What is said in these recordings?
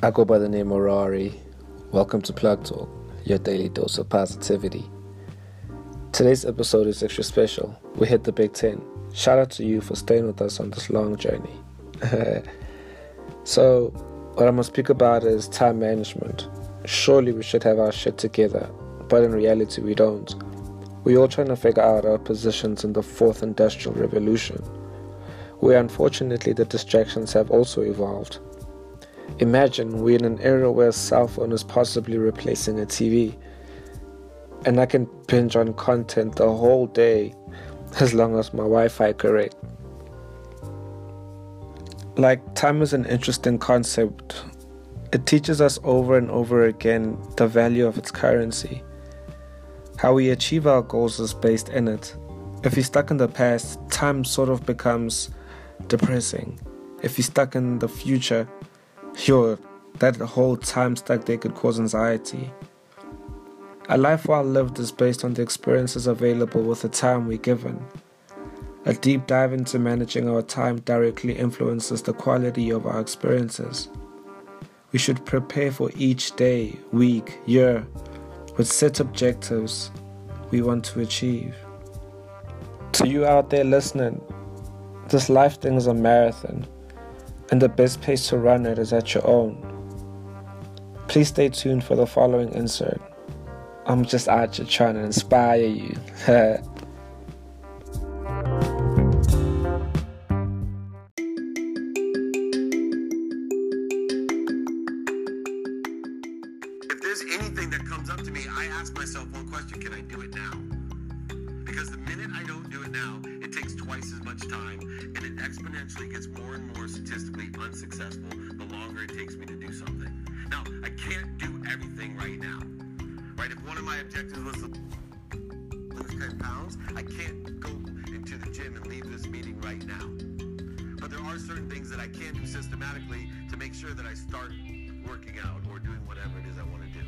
I go by the name Orari. Welcome to Plug Talk, your daily dose of positivity. Today's episode is extra special. We hit the Big Ten. Shout out to you for staying with us on this long journey. so, what I'm going to speak about is time management. Surely we should have our shit together, but in reality, we don't. We're all trying to figure out our positions in the fourth industrial revolution, where unfortunately the distractions have also evolved. Imagine we're in an era where a cell phone is possibly replacing a TV, and I can binge on content the whole day as long as my Wi Fi correct. Like, time is an interesting concept. It teaches us over and over again the value of its currency. How we achieve our goals is based in it. If you're stuck in the past, time sort of becomes depressing. If you're stuck in the future, Yo, that whole time stack there could cause anxiety. A life well lived is based on the experiences available with the time we're given. A deep dive into managing our time directly influences the quality of our experiences. We should prepare for each day, week, year with set objectives we want to achieve. To you out there listening, this life thing is a marathon and the best place to run it is at your own. Please stay tuned for the following insert. I'm just out here trying to inspire you. and it exponentially gets more and more statistically unsuccessful the longer it takes me to do something. Now, I can't do everything right now. Right? If one of my objectives was to lose 10 pounds, I can't go into the gym and leave this meeting right now. But there are certain things that I can do systematically to make sure that I start working out or doing whatever it is I want to do.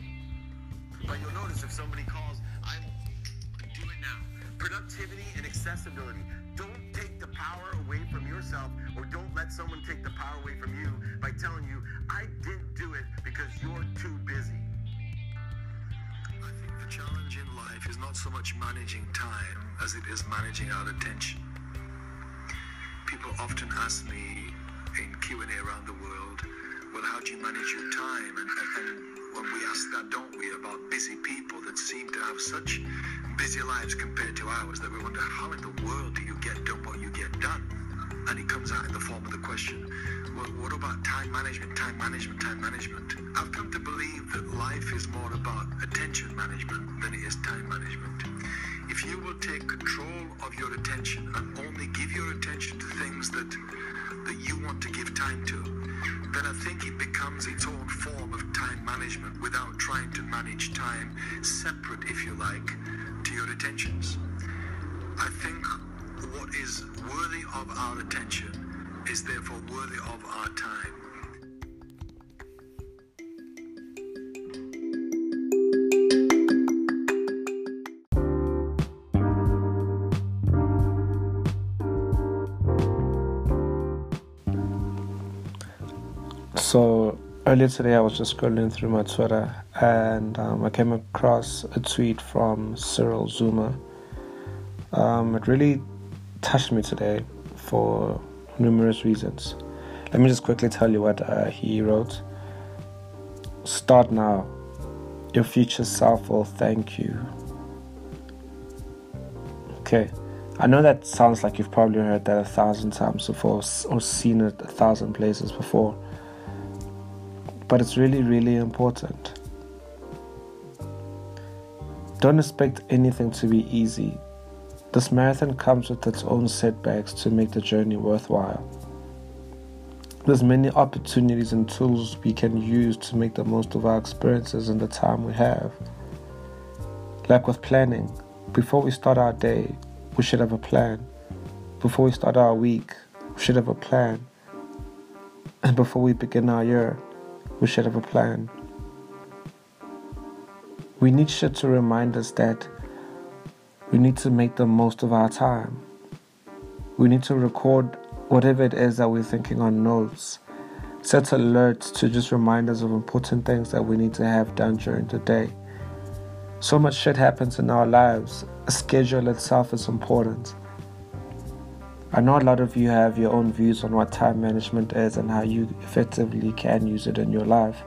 But you'll notice if somebody calls, I'm do it now. Productivity and accessibility. Don't power away from yourself or don't let someone take the power away from you by telling you, I didn't do it because you're too busy. I think the challenge in life is not so much managing time as it is managing our attention. People often ask me in Q&A around the world, well, how do you manage your time? And, and, and when we ask that, don't we, about busy people that seem to have such busy lives compared to ours that we wonder, how in the world do you get done what you get done? And it comes out in the form of the question, well, what about time management, time management, time management? I've come to believe that life is more about attention management than it is time management. If you will take control of your attention and only give your attention to things that that you want to give time to, then I think it becomes its own form of time management without trying to manage time separate, if you like, I think what is worthy of our attention is therefore worthy of our time. So earlier today, I was just scrolling through my Twitter and um, I came across a tweet from Cyril Zuma. Um, it really touched me today for numerous reasons. Let me just quickly tell you what uh, he wrote. Start now. Your future self will thank you. Okay. I know that sounds like you've probably heard that a thousand times before or seen it a thousand places before but it's really, really important. Don't expect anything to be easy. This marathon comes with its own setbacks to make the journey worthwhile. There's many opportunities and tools we can use to make the most of our experiences and the time we have. Like with planning, before we start our day, we should have a plan. Before we start our week, we should have a plan. And before we begin our year, we should have a plan. We need shit to remind us that we need to make the most of our time. We need to record whatever it is that we're thinking on notes set alerts to just remind us of important things that we need to have done during the day. So much shit happens in our lives. A schedule itself is important. I know a lot of you have your own views on what time management is and how you effectively can use it in your life.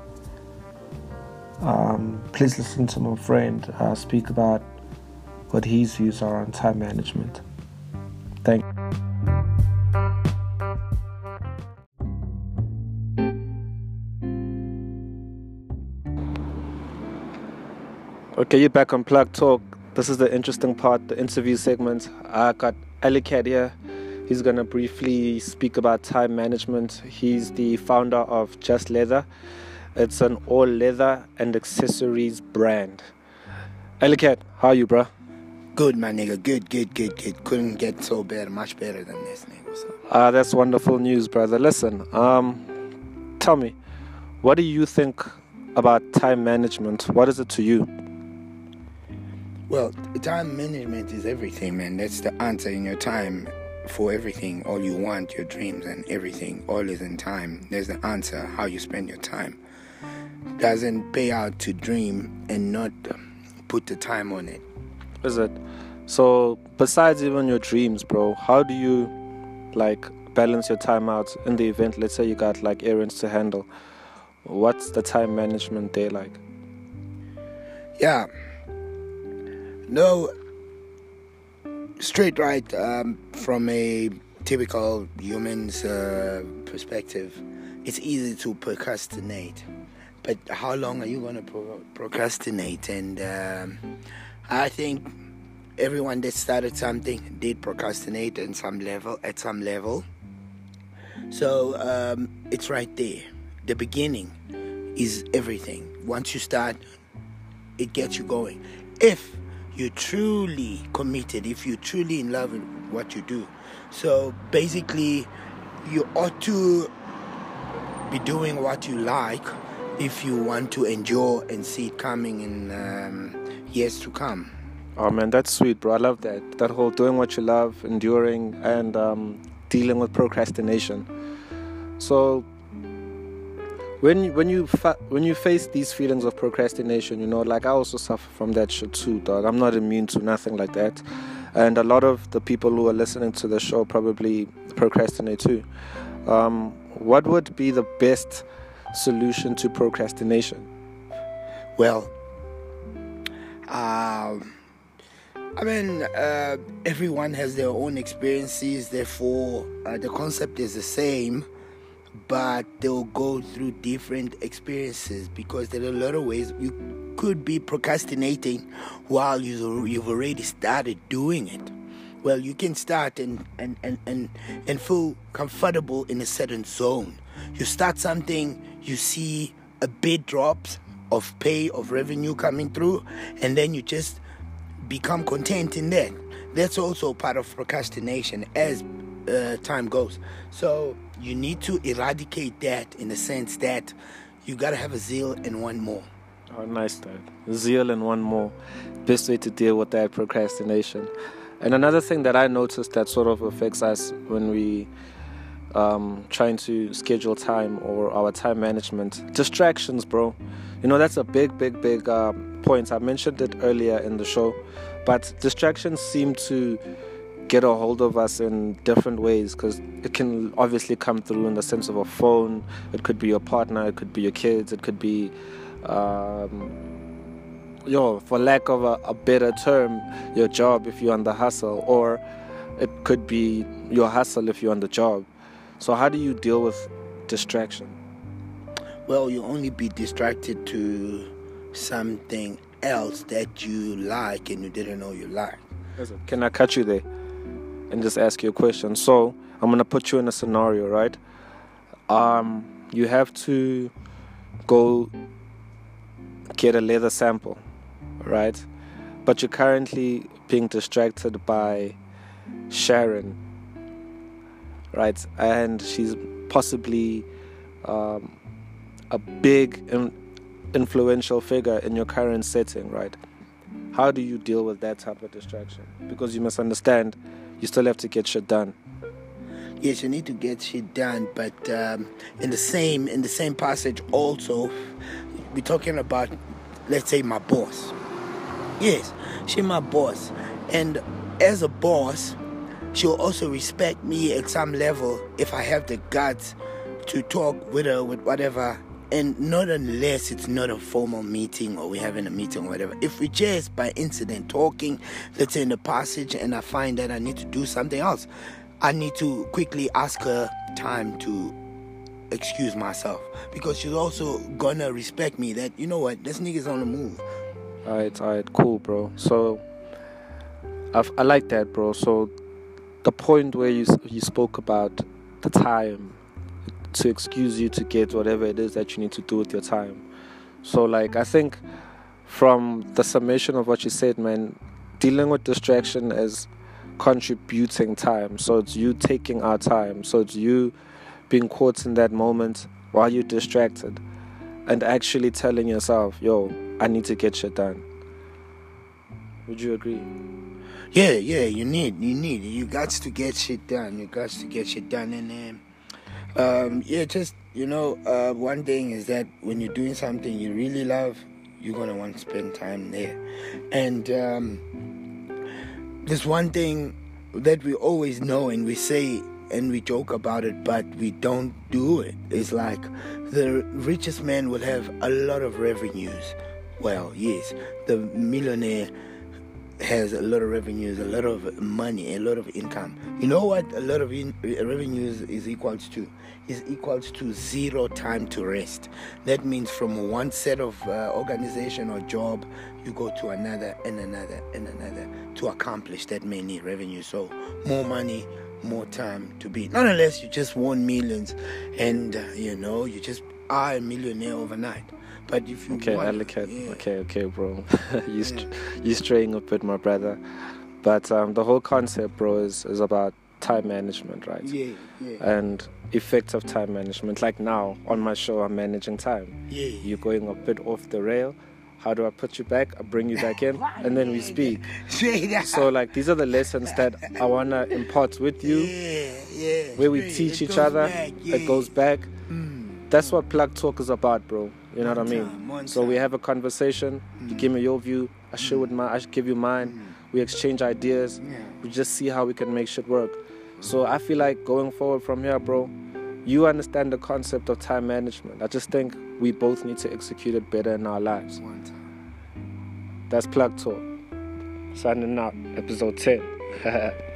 Um, please listen to my friend uh, speak about what his views are on time management. Thank Okay, you're back on Plug Talk. This is the interesting part, the interview segment. I got Alicat here. He's going to briefly speak about time management. He's the founder of Just Leather. It's an all leather and accessories brand. Alicat, how are you, bro? Good, my nigga. Good, good, good, good. Couldn't get so better, much better than this, nigga. Ah, uh, that's wonderful news, brother. Listen, um, tell me, what do you think about time management? What is it to you? Well, time management is everything, man. That's the answer in your time for everything. All you want, your dreams and everything, all is in time. There's the answer how you spend your time. Doesn't pay out to dream and not put the time on it. Is it? So, besides even your dreams, bro, how do you like balance your time out in the event? Let's say you got like errands to handle. What's the time management day like? Yeah, no, straight right um, from a typical human's uh, perspective, it's easy to procrastinate. But how long are you going to pro- procrastinate? And um, I think everyone that started something did procrastinate at some level. At some level, so um, it's right there. The beginning is everything. Once you start, it gets you going. If you're truly committed, if you're truly in love with what you do. So basically, you ought to be doing what you like if you want to enjoy and see it coming in um, years to come. Oh man, that's sweet, bro. I love that. That whole doing what you love, enduring, and um, dealing with procrastination. So when when you fa- when you face these feelings of procrastination, you know, like I also suffer from that shit too, dog. I'm not immune to nothing like that, and a lot of the people who are listening to the show probably procrastinate too. Um, what would be the best solution to procrastination? Well, um, I mean, uh, everyone has their own experiences. Therefore, uh, the concept is the same but they'll go through different experiences because there are a lot of ways you could be procrastinating while you, you've already started doing it. Well, you can start and, and, and, and, and feel comfortable in a certain zone. You start something, you see a bit drops of pay, of revenue coming through, and then you just become content in that. That's also part of procrastination as uh, time goes. So you need to eradicate that in the sense that you got to have a zeal and one more. Oh, nice, Dad. Zeal and one more. Best way to deal with that procrastination. And another thing that I noticed that sort of affects us when we um, trying to schedule time or our time management, distractions, bro. You know that's a big, big, big uh, point. I mentioned it earlier in the show, but distractions seem to get a hold of us in different ways because it can obviously come through in the sense of a phone. It could be your partner, it could be your kids, it could be, um, yo, for lack of a, a better term, your job if you're on the hustle, or it could be your hustle if you're on the job. So, how do you deal with distraction? Well, you only be distracted to something else that you like and you didn't know you like. Can I cut you there? and just ask you a question. So I'm gonna put you in a scenario, right? Um, you have to go get a leather sample, right? But you're currently being distracted by Sharon, right? And she's possibly um, a big in- influential figure in your current setting, right? How do you deal with that type of distraction? Because you must understand you still have to get shit done. yes, you need to get shit done. But um, in the same in the same passage, also, we're talking about, let's say, my boss. Yes, she my boss, and as a boss, she'll also respect me at some level if I have the guts to talk with her with whatever and not unless it's not a formal meeting or we're having a meeting or whatever. If we just by incident talking, let's say in the passage, and I find that I need to do something else, I need to quickly ask her time to excuse myself because she's also gonna respect me that you know what this nigga's on the move. Alright, alright, cool, bro. So, I've, I like that, bro. So, the point where you you spoke about the time to excuse you to get whatever it is that you need to do with your time. So, like, I think from the summation of what you said, man, dealing with distraction is contributing time. So, it's you taking our time. So, it's you being caught in that moment while you're distracted and actually telling yourself, yo, I need to get shit done. Would you agree? Yeah, yeah, you need, you need, you got to get shit done. You got to get shit done, and um, um, yeah, just you know, uh, one thing is that when you're doing something you really love, you're gonna want to spend time there. And um, there's one thing that we always know, and we say and we joke about it, but we don't do it. It's like the richest man will have a lot of revenues. Well, yes, the millionaire has a lot of revenues, a lot of money, a lot of income. You know what? A lot of in- revenues is equals to is equals to zero time to rest. That means from one set of uh, organization or job, you go to another and another and another to accomplish that many revenues. So more money, more time to be. Not unless you just won millions, and uh, you know you just are a millionaire overnight. But if you Okay, want, I look at yeah. okay, okay, bro. you st- you straying a bit, my brother. But um, the whole concept, bro, is is about time management, right? Yeah, yeah, And effective time management. Like now on my show, I'm managing time. yeah. You're going a bit off the rail. How do I put you back? I bring you back in, and then we speak. So like these are the lessons that I wanna impart with you, yeah, yeah. where we teach It each other. back, It goes back. Mm. That's what plug talk is about, bro. You know what I mean? So we have a conversation. You give me your view. I share with mine. I give you mine. We exchange ideas. We just see how we can make shit work. So I feel like going forward from here, bro, you understand the concept of time management. I just think we both need to execute it better in our lives. That's plug talk. Signing out, episode ten.